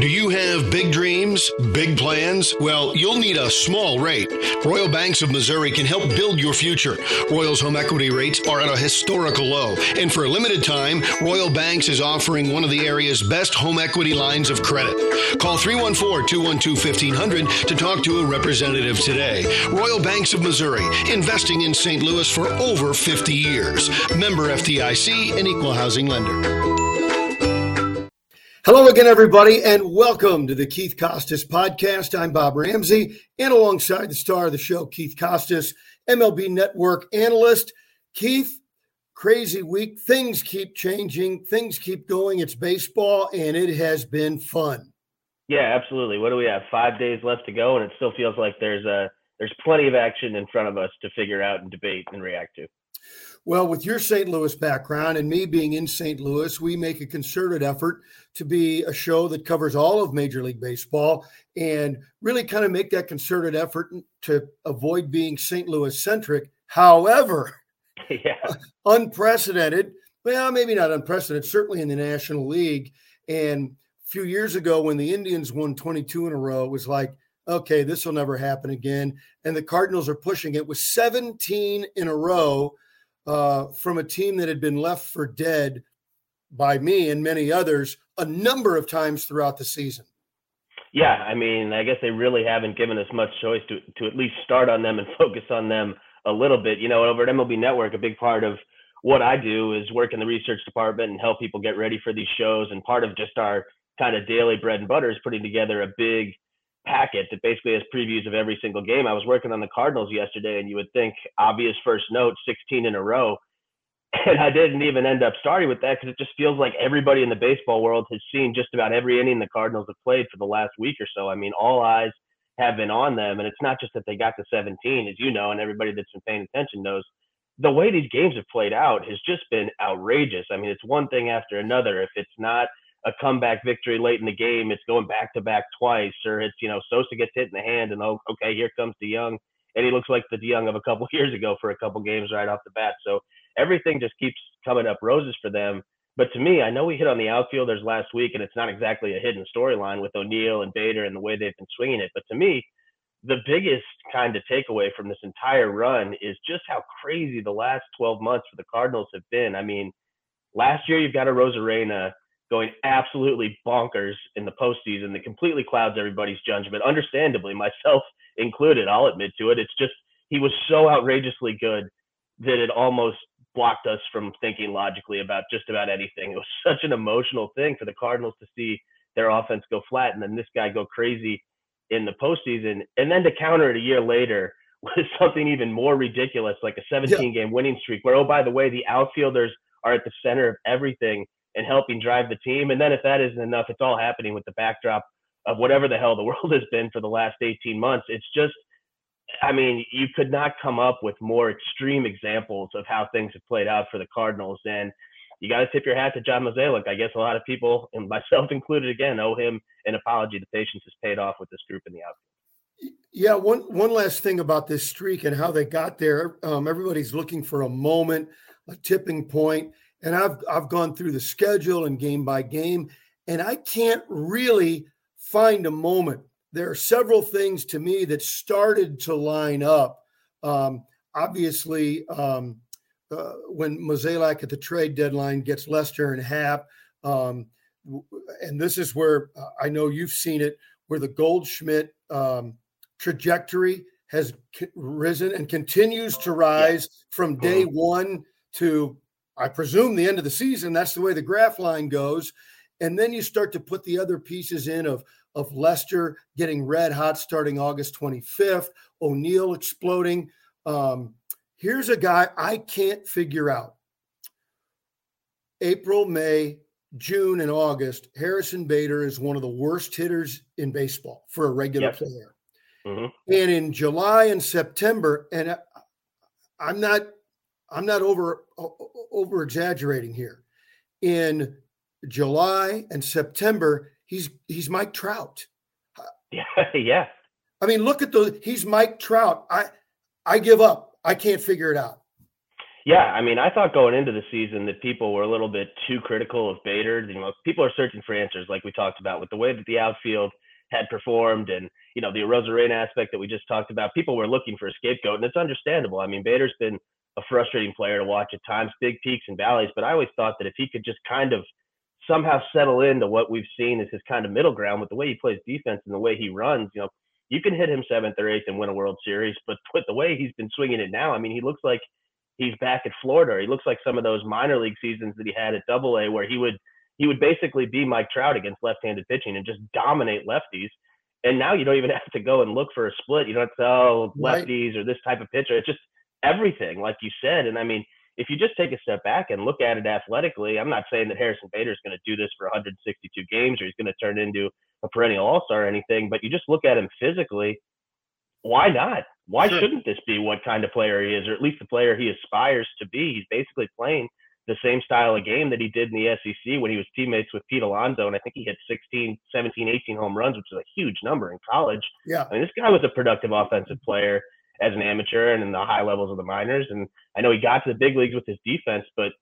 Do you have big dreams, big plans? Well, you'll need a small rate. Royal Banks of Missouri can help build your future. Royal's home equity rates are at a historical low, and for a limited time, Royal Banks is offering one of the area's best home equity lines of credit. Call 314 212 1500 to talk to a representative today. Royal Banks of Missouri, investing in St. Louis for over 50 years. Member FDIC and equal housing lender. Hello again, everybody, and welcome to the Keith Costas podcast. I'm Bob Ramsey, and alongside the star of the show, Keith Costas, MLB Network analyst. Keith, crazy week. Things keep changing, things keep going. It's baseball, and it has been fun. Yeah, absolutely. What do we have? Five days left to go, and it still feels like there's a there's plenty of action in front of us to figure out and debate and react to. Well, with your St. Louis background and me being in St. Louis, we make a concerted effort to be a show that covers all of Major League Baseball and really kind of make that concerted effort to avoid being St. Louis centric. However, yeah. unprecedented, well, maybe not unprecedented, certainly in the National League. And a few years ago, when the Indians won 22 in a row, it was like, okay, this will never happen again. And the Cardinals are pushing it with 17 in a row uh, from a team that had been left for dead by me and many others a number of times throughout the season. Yeah, I mean, I guess they really haven't given us much choice to to at least start on them and focus on them a little bit. You know, over at MLB Network, a big part of what I do is work in the research department and help people get ready for these shows. And part of just our kind of daily bread and butter is putting together a big packet that basically has previews of every single game. I was working on the Cardinals yesterday, and you would think obvious first note, 16 in a row. And I didn't even end up starting with that because it just feels like everybody in the baseball world has seen just about every inning the Cardinals have played for the last week or so. I mean, all eyes have been on them. And it's not just that they got to 17, as you know, and everybody that's been paying attention knows. The way these games have played out has just been outrageous. I mean, it's one thing after another. If it's not a comeback victory late in the game. It's going back to back twice, or it's you know Sosa gets hit in the hand, and oh, okay, here comes DeJong, and he looks like the DeJong of a couple years ago for a couple games right off the bat. So everything just keeps coming up roses for them. But to me, I know we hit on the outfielders last week, and it's not exactly a hidden storyline with O'Neill and Bader and the way they've been swinging it. But to me, the biggest kind of takeaway from this entire run is just how crazy the last 12 months for the Cardinals have been. I mean, last year you've got a Arozarena going absolutely bonkers in the postseason that completely clouds everybody's judgment, understandably, myself included. I'll admit to it. It's just he was so outrageously good that it almost blocked us from thinking logically about just about anything. It was such an emotional thing for the Cardinals to see their offense go flat and then this guy go crazy in the postseason. And then to counter it a year later was something even more ridiculous, like a 17 game winning streak, where, oh, by the way, the outfielders are at the center of everything and helping drive the team. And then if that isn't enough, it's all happening with the backdrop of whatever the hell the world has been for the last 18 months. It's just, I mean, you could not come up with more extreme examples of how things have played out for the Cardinals. And you got to tip your hat to John Mozeliak. I guess a lot of people, and myself included, again, owe him an apology. The patience has paid off with this group in the outfield. Yeah, one one last thing about this streak and how they got there. Um, everybody's looking for a moment, a tipping point and I've I've gone through the schedule and game by game, and I can't really find a moment. There are several things to me that started to line up. Um, obviously, um, uh, when Mozeliak at the trade deadline gets Lester and Happ, um, and this is where uh, I know you've seen it, where the Goldschmidt um, trajectory has risen and continues to rise from day mm-hmm. one to I presume the end of the season. That's the way the graph line goes. And then you start to put the other pieces in of of Lester getting red hot starting August 25th, O'Neill exploding. Um, here's a guy I can't figure out. April, May, June, and August, Harrison Bader is one of the worst hitters in baseball for a regular yep. player. Mm-hmm. And in July and September, and I'm not I'm not over over exaggerating here. In July and September, he's he's Mike Trout. Yeah, yeah. I mean, look at the he's Mike Trout. I I give up. I can't figure it out. Yeah, I mean, I thought going into the season that people were a little bit too critical of Bader. You know, people are searching for answers, like we talked about, with the way that the outfield had performed, and you know, the Arozarena aspect that we just talked about. People were looking for a scapegoat, and it's understandable. I mean, Bader's been a frustrating player to watch at times, big peaks and valleys. But I always thought that if he could just kind of somehow settle into what we've seen as his kind of middle ground with the way he plays defense and the way he runs, you know, you can hit him seventh or eighth and win a World Series. But with the way he's been swinging it now, I mean, he looks like he's back at Florida. He looks like some of those minor league seasons that he had at Double A, where he would he would basically be Mike Trout against left-handed pitching and just dominate lefties. And now you don't even have to go and look for a split. You don't have to oh lefties right. or this type of pitcher. It's just everything, like you said. And I mean, if you just take a step back and look at it athletically, I'm not saying that Harrison Bader is going to do this for 162 games or he's going to turn into a perennial all star or anything, but you just look at him physically. Why not? Why sure. shouldn't this be what kind of player he is, or at least the player he aspires to be? He's basically playing the same style of game that he did in the SEC when he was teammates with Pete Alonso, and I think he hit 16, 17, 18 home runs, which is a huge number in college. Yeah, I mean, this guy was a productive offensive player as an amateur and in the high levels of the minors. And I know he got to the big leagues with his defense, but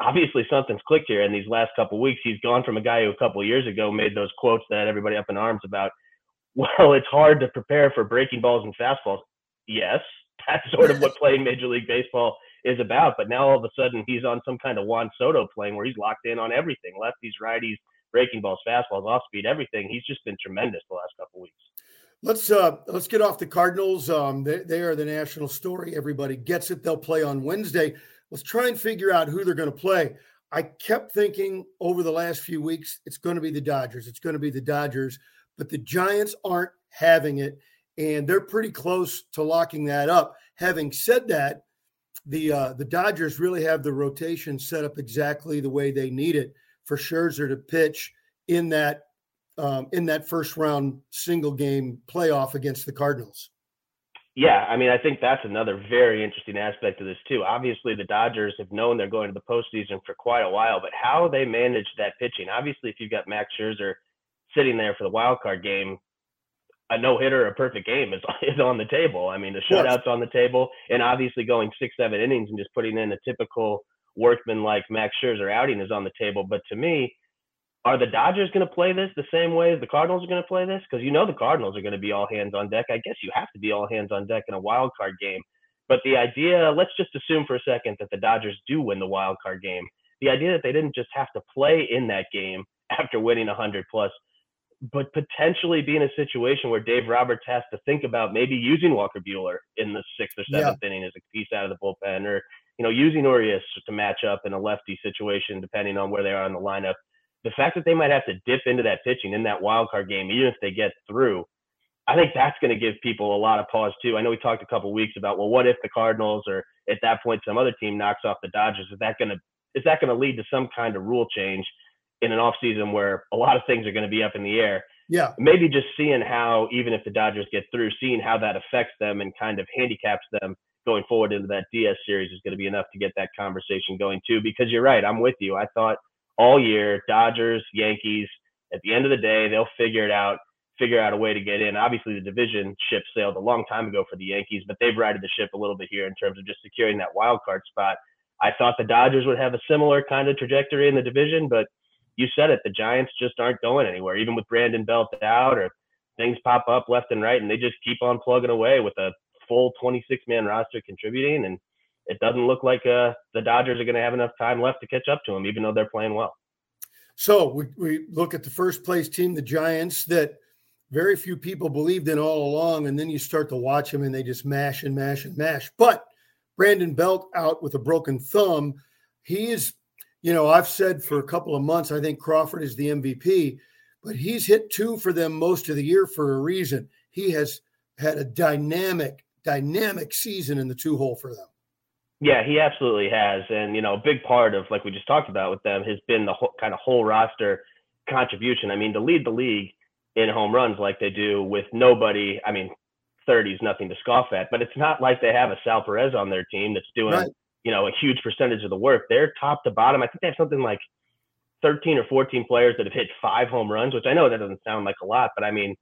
obviously something's clicked here in these last couple of weeks. He's gone from a guy who a couple years ago made those quotes that everybody up in arms about, well, it's hard to prepare for breaking balls and fastballs. Yes, that's sort of what playing Major League Baseball is about. But now all of a sudden he's on some kind of Juan Soto playing where he's locked in on everything lefties, righties, breaking balls, fastballs, off speed, everything. He's just been tremendous the last couple of weeks. Let's uh let's get off the Cardinals. Um, they, they are the national story. Everybody gets it. They'll play on Wednesday. Let's try and figure out who they're going to play. I kept thinking over the last few weeks it's going to be the Dodgers. It's going to be the Dodgers, but the Giants aren't having it, and they're pretty close to locking that up. Having said that, the uh, the Dodgers really have the rotation set up exactly the way they need it for Scherzer to pitch in that um, in that first round single game playoff against the Cardinals. Yeah, I mean, I think that's another very interesting aspect of this too. Obviously, the Dodgers have known they're going to the postseason for quite a while, but how they manage that pitching. Obviously, if you've got Max Scherzer sitting there for the wild card game, a no hitter, a perfect game is is on the table. I mean, the shutout's on the table, and obviously going six, seven innings and just putting in a typical workman like Max Scherzer outing is on the table. But to me, are the Dodgers going to play this the same way as the Cardinals are going to play this? Because you know the Cardinals are going to be all hands on deck. I guess you have to be all hands on deck in a wild card game. But the idea, let's just assume for a second that the Dodgers do win the wild card game. The idea that they didn't just have to play in that game after winning 100 plus, but potentially be in a situation where Dave Roberts has to think about maybe using Walker Buehler in the sixth or seventh yeah. inning as a piece out of the bullpen, or you know using Urias to match up in a lefty situation depending on where they are in the lineup the fact that they might have to dip into that pitching in that wild card game, even if they get through, I think that's going to give people a lot of pause too. I know we talked a couple weeks about, well, what if the Cardinals or at that point some other team knocks off the Dodgers? Is that going to is that going to lead to some kind of rule change in an offseason where a lot of things are going to be up in the air? Yeah. Maybe just seeing how, even if the Dodgers get through, seeing how that affects them and kind of handicaps them going forward into that DS series is going to be enough to get that conversation going too. Because you're right, I'm with you. I thought all year, Dodgers, Yankees. At the end of the day, they'll figure it out, figure out a way to get in. Obviously, the division ship sailed a long time ago for the Yankees, but they've righted the ship a little bit here in terms of just securing that wild card spot. I thought the Dodgers would have a similar kind of trajectory in the division, but you said it. The Giants just aren't going anywhere, even with Brandon Belt out or things pop up left and right, and they just keep on plugging away with a full 26 man roster contributing. And it doesn't look like uh, the Dodgers are going to have enough time left to catch up to them, even though they're playing well. So we, we look at the first place team, the Giants, that very few people believed in all along. And then you start to watch them and they just mash and mash and mash. But Brandon Belt out with a broken thumb. He is, you know, I've said for a couple of months, I think Crawford is the MVP, but he's hit two for them most of the year for a reason. He has had a dynamic, dynamic season in the two hole for them. Yeah, he absolutely has, and you know, a big part of like we just talked about with them has been the whole, kind of whole roster contribution. I mean, to lead the league in home runs like they do with nobody. I mean, 30 is nothing to scoff at, but it's not like they have a Sal Perez on their team that's doing right. you know a huge percentage of the work. They're top to bottom. I think they have something like 13 or 14 players that have hit five home runs, which I know that doesn't sound like a lot, but I mean,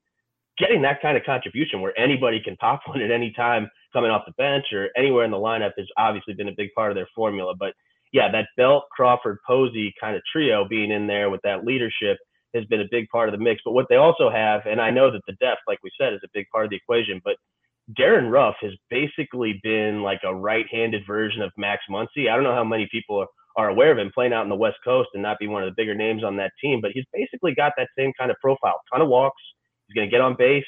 getting that kind of contribution where anybody can pop one at any time coming off the bench or anywhere in the lineup has obviously been a big part of their formula. But yeah, that Belt, Crawford, Posey kind of trio being in there with that leadership has been a big part of the mix. But what they also have, and I know that the depth, like we said, is a big part of the equation, but Darin Ruf has basically been like a right-handed version of Max Muncy. I don't know how many people are, are aware of him playing out in the West Coast and not be one of the bigger names on that team, but he's basically got that same kind of profile. Ton of walks. He's going to get on base.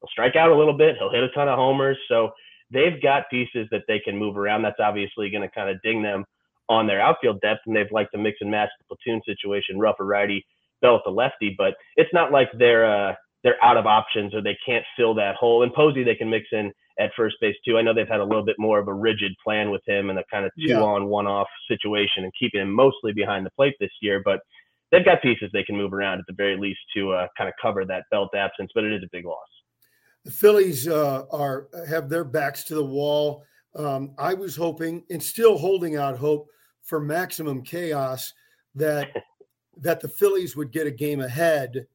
He'll strike out a little bit. He'll hit a ton of homers. So they've got pieces that they can move around. That's obviously going to kind of ding them on their outfield depth, and they've liked to mix and match the platoon situation, Ruf a righty, Belt a lefty. But it's not like they're uh, they're out of options or they can't fill that hole. And Posey they can mix in at first base too. I know they've had a little bit more of a rigid plan with him and a kind of two yeah. on one off situation and keeping him mostly behind the plate this year, but they've got pieces they can move around at the very least to uh, kind of cover that belt absence, but it is a big loss. The Phillies uh, are have their backs to the wall. Um, I was hoping and still holding out hope for maximum chaos that that the Phillies would get a game ahead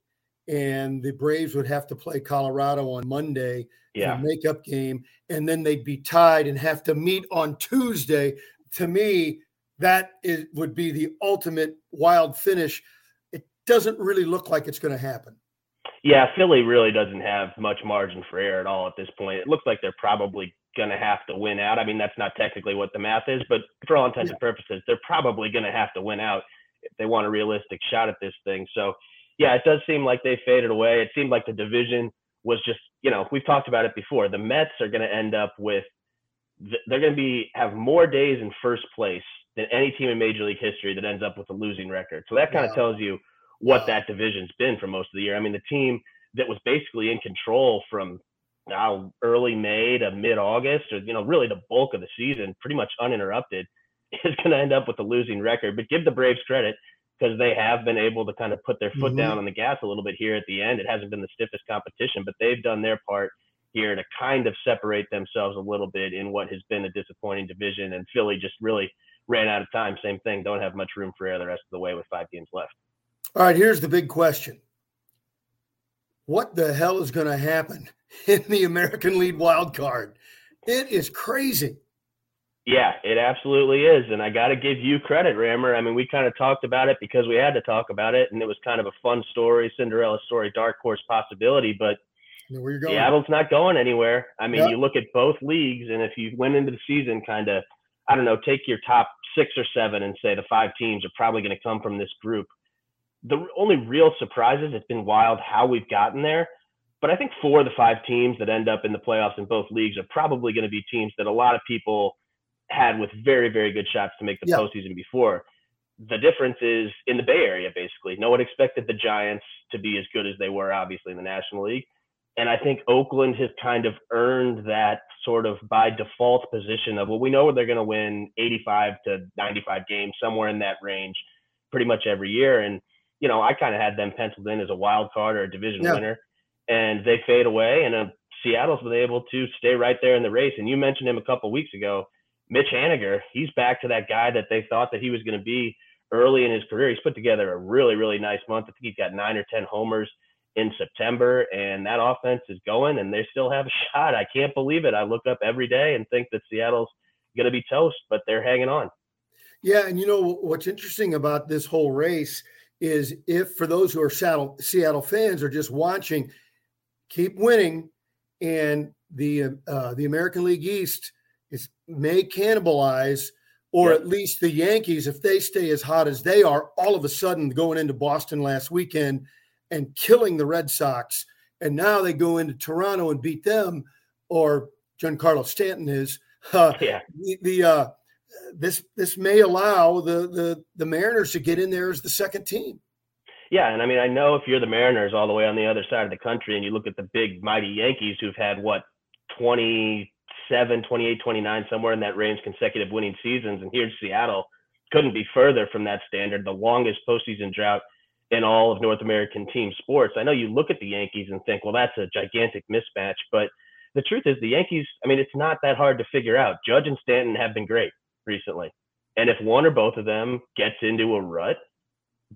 and the Braves would have to play Colorado on Monday yeah. makeup game, and then they'd be tied and have to meet on Tuesday. To me, that is, would be the ultimate wild finish. It doesn't really look like it's going to happen. Yeah, Philly really doesn't have much margin for error at all at this point. It looks like they're probably going to have to win out. I mean, that's not technically what the math is, but for all intents yeah. and purposes, they're probably going to have to win out if they want a realistic shot at this thing. So, yeah, it does seem like they faded away. It seemed like the division was just, you know, we've talked about it before. The Mets are going to end up with, they're going to be have more days in first place than any team in Major League history that ends up with a losing record. So that kind of tells you what that division's been for most of the year. I mean, the team that was basically in control from now early May to mid August, or you know, really the bulk of the season, pretty much uninterrupted, is going to end up with a losing record. But give the Braves credit because they have been able to kind of put their foot mm-hmm. down on the gas a little bit here at the end. It hasn't been the stiffest competition, but they've done their part here to kind of separate themselves a little bit in what has been a disappointing division. And Philly just really ran out of time. Same thing. Don't have much room for air the rest of the way with five games left. All right. Here's the big question What the hell is going to happen in the American League wild card? It is crazy. Yeah, it absolutely is. And I got to give you credit, Rammer. I mean, we kind of talked about it because we had to talk about it, and it was kind of a fun story, Cinderella story, dark horse possibility. But where you're going? Seattle's not going anywhere. I mean, you look at both leagues, and if you went into the season kind of, I don't know, take your top six or seven and say the five teams are probably going to come from this group. The only real surprises, it's been wild how we've gotten there. But I think four of the five teams that end up in the playoffs in both leagues are probably going to be teams that a lot of people – had with very, very good shots to make the yeah. postseason before. The difference is in the Bay Area, basically. No one expected the Giants to be as good as they were, obviously, in the National League. And I think Oakland has kind of earned that sort of by default position of, well, we know they're going to win 85 to 95 games, somewhere in that range, pretty much every year. And, you know, I kind of had them penciled in as a wild card or a division yeah. winner. And they fade away. And uh, Seattle's been able to stay right there in the race. And you mentioned him a couple weeks ago Mitch Haniger, he's back to that guy that they thought that he was going to be early in his career. He's put together a really, really nice month. I think he's got nine or 10 homers in September, and that offense is going, and they still have a shot. I can't believe it. I look up every day and think that Seattle's going to be toast, but they're hanging on. Yeah, and you know what's interesting about this whole race is if for those who are Seattle, Seattle fans are just watching, keep winning, and the uh, the American League East is may cannibalize or at least the Yankees, if they stay as hot as they are, all of a sudden going into Boston last weekend and killing the Red Sox, and now they go into Toronto and beat them, or Giancarlo Stanton is. Uh, yeah. The, the uh, this this may allow the the the Mariners to get in there as the second team. Yeah, and I mean I know if you're the Mariners all the way on the other side of the country, and you look at the big mighty Yankees who've had what 20 27, 28, 29, somewhere in that range, consecutive winning seasons. And here in Seattle, couldn't be further from that standard. The longest postseason drought in all of North American team sports. I know you look at the Yankees and think, well, that's a gigantic mismatch. But the truth is, the Yankees, I mean, it's not that hard to figure out. Judge and Stanton have been great recently. And if one or both of them gets into a rut,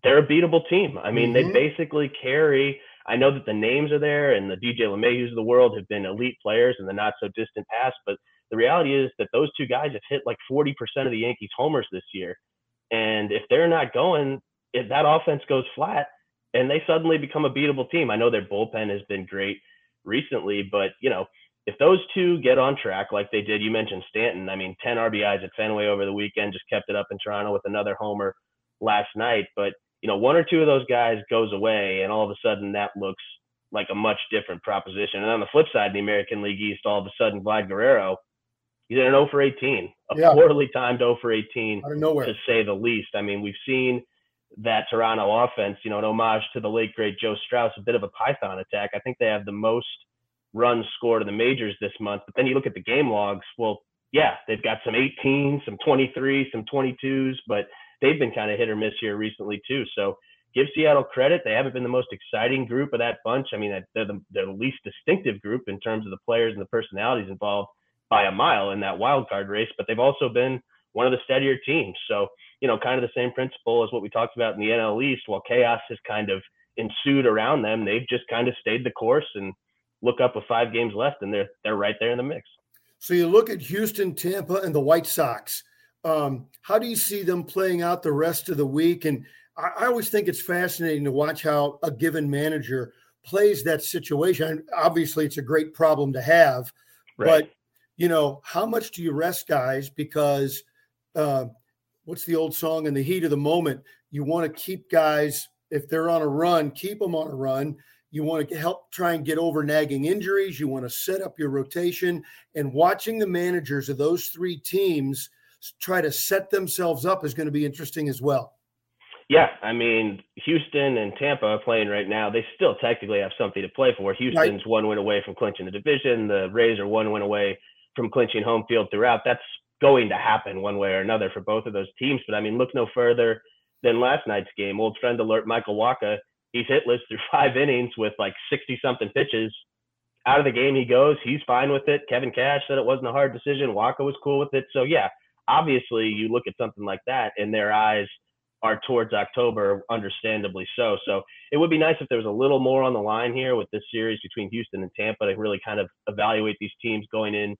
they're a beatable team. I mean, mm-hmm. they basically carry I know that the names are there and the DJ LeMahieu's of the world have been elite players in the not so distant past, but the reality is that those two guys have hit like 40% of the Yankees homers this year. And if they're not going, if that offense goes flat and they suddenly become a beatable team. I know their bullpen has been great recently, but you know, if those two get on track like they did, you mentioned Stanton. I mean, 10 RBIs at Fenway over the weekend, just kept it up in Toronto with another homer last night. But you know, one or two of those guys goes away, and all of a sudden that looks like a much different proposition. And on the flip side, in the American League East, all of a sudden, Vlad Guerrero, he's in an 0 for 18, a yeah. poorly timed 0 for 18, to say the least. I mean, we've seen that Toronto offense, you know, an homage to the late great Joe Strauss, a bit of a Python attack. I think they have the most runs scored in the majors this month. But then you look at the game logs. Well, yeah, they've got some 18, some 23, some 22s, but they've been kind of hit or miss here recently too. So give Seattle credit. They haven't been the most exciting group of that bunch. I mean, they're the, they're the least distinctive group in terms of the players and the personalities involved by a mile in that wild card race, but they've also been one of the steadier teams. So, you know, kind of the same principle as what we talked about in the NL East. While chaos has kind of ensued around them, they've just kind of stayed the course and look up with five games left, and they're they're right there in the mix. So you look at Houston, Tampa, and the White Sox. Um, how do you see them playing out the rest of the week? And I, I always think it's fascinating to watch how a given manager plays that situation. Obviously, it's a great problem to have, right. but you know, how much do you rest guys? Because uh, what's the old song? In the heat of the moment, you want to keep guys if they're on a run, keep them on a run. You want to help try and get over nagging injuries. You want to set up your rotation and watching the managers of those three teams try to set themselves up is going to be interesting as well. Yeah, I mean, Houston and Tampa are playing right now. They still technically have something to play for. Houston's right. one win away from clinching the division. The Rays are one win away from clinching home field throughout. That's going to happen one way or another for both of those teams. But I mean, look no further than last night's game. Old friend alert, Michael Wacha he's hitless through five innings with like 60 something pitches. Out of the game he goes. He's fine with it. Kevin Cash said it wasn't a hard decision. Wacha was cool with it. So yeah, obviously you look at something like that and their eyes are towards October, understandably so. So it would be nice if there was a little more on the line here with this series between Houston and Tampa to really kind of evaluate these teams going in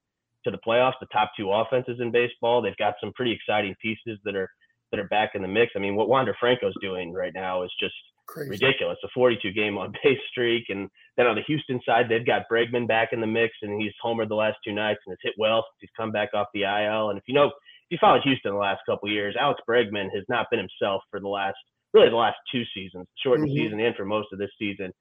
to the playoffs. The top two offenses in baseball, they've got some pretty exciting pieces that are that are back in the mix. I mean, what Wander Franco's doing right now is just Crazy. ridiculous. A 42 game on base streak. And then on the Houston side, they've got Bregman back in the mix, and he's homered the last two nights and has hit well since he's come back off the IL. And if you know, if you followed Houston the last couple years, Alex Bregman has not been himself for the last, really the last two seasons, shortened mm-hmm. season and for most of this season.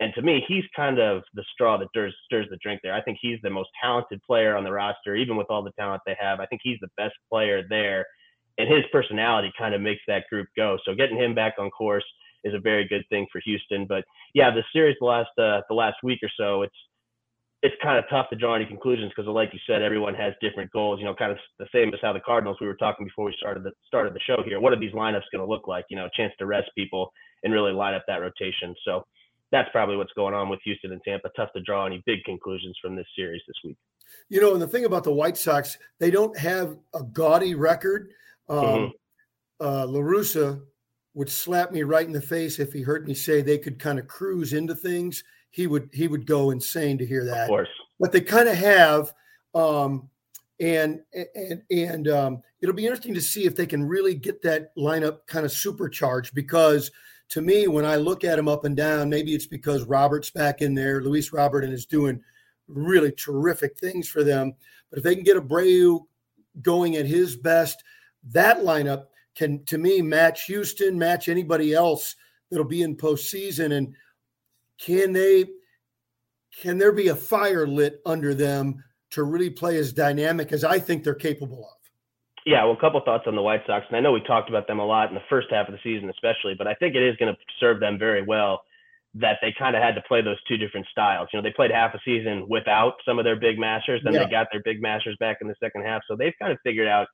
And to me, he's kind of the straw that stirs, stirs the drink there. I think he's the most talented player on the roster, even with all the talent they have. I think he's the best player there. And his personality kind of makes that group go. So getting him back on course – is a very good thing for Houston. But yeah, the series the last uh, the last week or so, it's it's kind of tough to draw any conclusions because, like you said, everyone has different goals. You know, kind of the same as how the Cardinals we were talking before we started the started the show here. What are these lineups going to look like? You know, chance to rest people and really line up that rotation. So that's probably what's going on with Houston and Tampa. Tough to draw any big conclusions from this series this week. You know, and the thing about the White Sox, they don't have a gaudy record. Um, mm-hmm. uh, La Russa would slap me right in the face if he heard me say they could kind of cruise into things. He would he would go insane to hear that. Of course. But they kind of have, um, and and and um, it'll be interesting to see if they can really get that lineup kind of supercharged. Because to me, when I look at them up and down, maybe it's because Robert's back in there, Luis Robert, and is doing really terrific things for them. But if they can get Abreu going at his best, that lineup can to me match Houston, match anybody else that'll be in postseason. And can they can there be a fire lit under them to really play as dynamic as I think they're capable of? Yeah, well, a couple thoughts on the White Sox, and I know we talked about them a lot in the first half of the season, especially, but I think it is going to serve them very well that they kind of had to play those two different styles. You know, they played half a season without some of their big masters, then yeah. they got their big masters back in the second half, so they've kind of figured out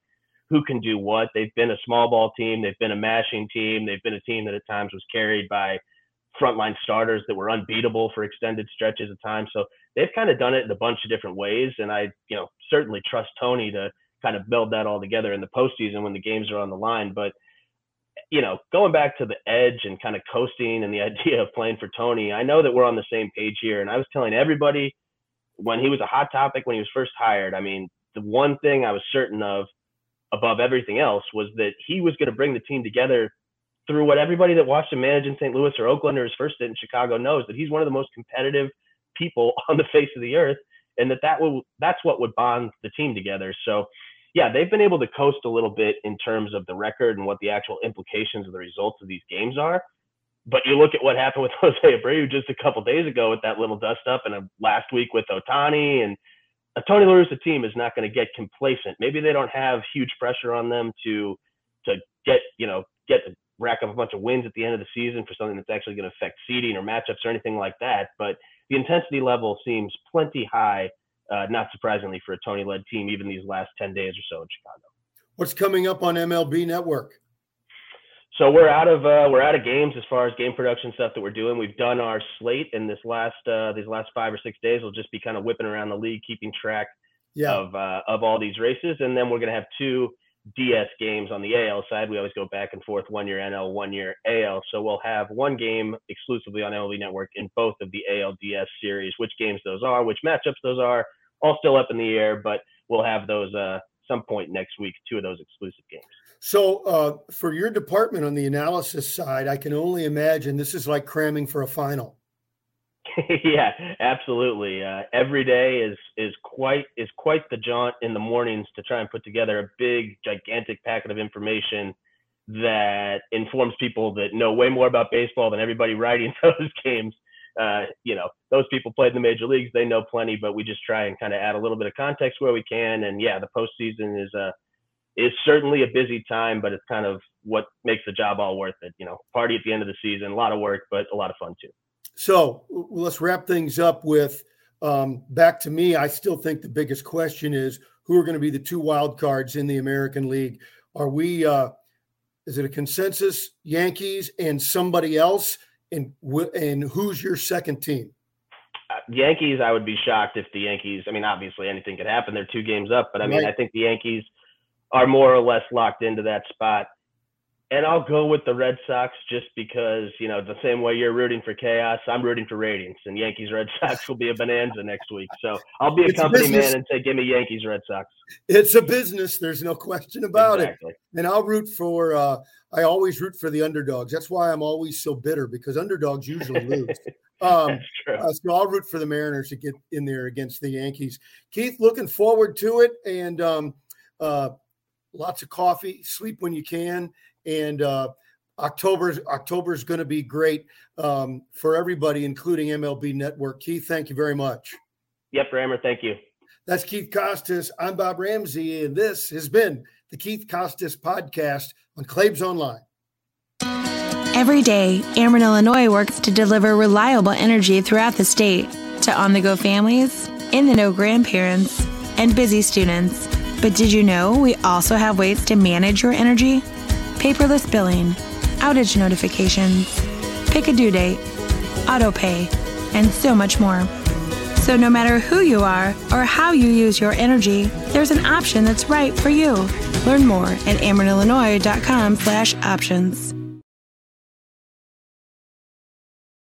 who can do what. They've been a small ball team. They've been a mashing team. They've been a team that at times was carried by frontline starters that were unbeatable for extended stretches of time. So they've kind of done it in a bunch of different ways. And I, you know, certainly trust Tony to kind of build that all together in the postseason when the games are on the line. But you know, going back to the edge and kind of coasting and the idea of playing for Tony, I know that we're on the same page here. And I was telling everybody when he was a hot topic when he was first hired. I mean, the one thing I was certain of above everything else was that he was going to bring the team together through what everybody that watched him manage in St. Louis or Oakland or his first stint in Chicago knows that he's one of the most competitive people on the face of the earth, and that that will that's what would bond the team together. So, yeah, they've been able to coast a little bit in terms of the record and what the actual implications of the results of these games are. But you look at what happened with Jose Abreu just a couple days ago with that little dust up, and last week with Ohtani, and a Tony La Russa team is not going to get complacent. Maybe they don't have huge pressure on them to to get you know get rack up a bunch of wins at the end of the season for something that's actually going to affect seeding or matchups or anything like that. But the intensity level seems plenty high, uh, not surprisingly for a Tony led team, even these last 10 days or so in Chicago. What's coming up on MLB Network? So we're out of uh, we're out of games as far as game production stuff that we're doing. We've done our slate in this last uh, these last five or six days. We'll just be kind of whipping around the league, keeping track yeah. of uh, of all these races, and then we're going to have two DS games on the AL side. We always go back and forth one year NL, one year AL. So we'll have one game exclusively on MLB Network in both of the ALDS series. Which games those are, which matchups those are, all still up in the air, but we'll have those uh, some point next week, two of those exclusive games. So uh, for your department on the analysis side, I can only imagine this is like cramming for a final. yeah, absolutely. Uh, every day is is quite is quite the jaunt in the mornings to try and put together a big, gigantic packet of information that informs people that know way more about baseball than everybody writing those games. Uh, you know, those people played in the major leagues; they know plenty. But we just try and kind of add a little bit of context where we can. And yeah, the postseason is a uh, is certainly a busy time, but it's kind of what makes the job all worth it. You know, party at the end of the season, a lot of work, but a lot of fun too. So let's wrap things up with um, back to me. I still think the biggest question is who are going to be the two wild cards in the American League. Are we? Uh, is it a consensus? Yankees and somebody else, and and who's your second team? Uh, Yankees. I would be shocked if the Yankees. I mean, obviously anything could happen. They're two games up, but I mean, right. I think the Yankees are more or less locked into that spot and I'll go with the Red Sox just because, you know, the same way you're rooting for chaos, I'm rooting for ratings, and Yankees Red Sox will be a bonanza next week. So I'll be a it's company man and say, give me Yankees Red Sox. It's a business. There's no question about exactly. it. And I'll root for, uh, I always root for the underdogs. That's why I'm always so bitter because underdogs usually lose. Um, uh, so I'll root for the Mariners to get in there against the Yankees. Keith, looking forward to it. And, um, uh, lots of coffee, sleep when you can, and uh, October's October is going to be great um, for everybody, including MLB Network. Keith, thank you very much. Yep, Rammer, thank you. That's Keith Costas. I'm Bob Ramsey, and this has been the Keith Costas podcast on Claibs Online. Every day, Ameren, Illinois works to deliver reliable energy throughout the state to on the go families, in the know grandparents, and busy students. But did you know we also have ways to manage your energy? Paperless billing, outage notifications, pick a due date, auto pay, and so much more. So no matter who you are or how you use your energy, there's an option that's right for you. Learn more at amerenillinois.com slash options.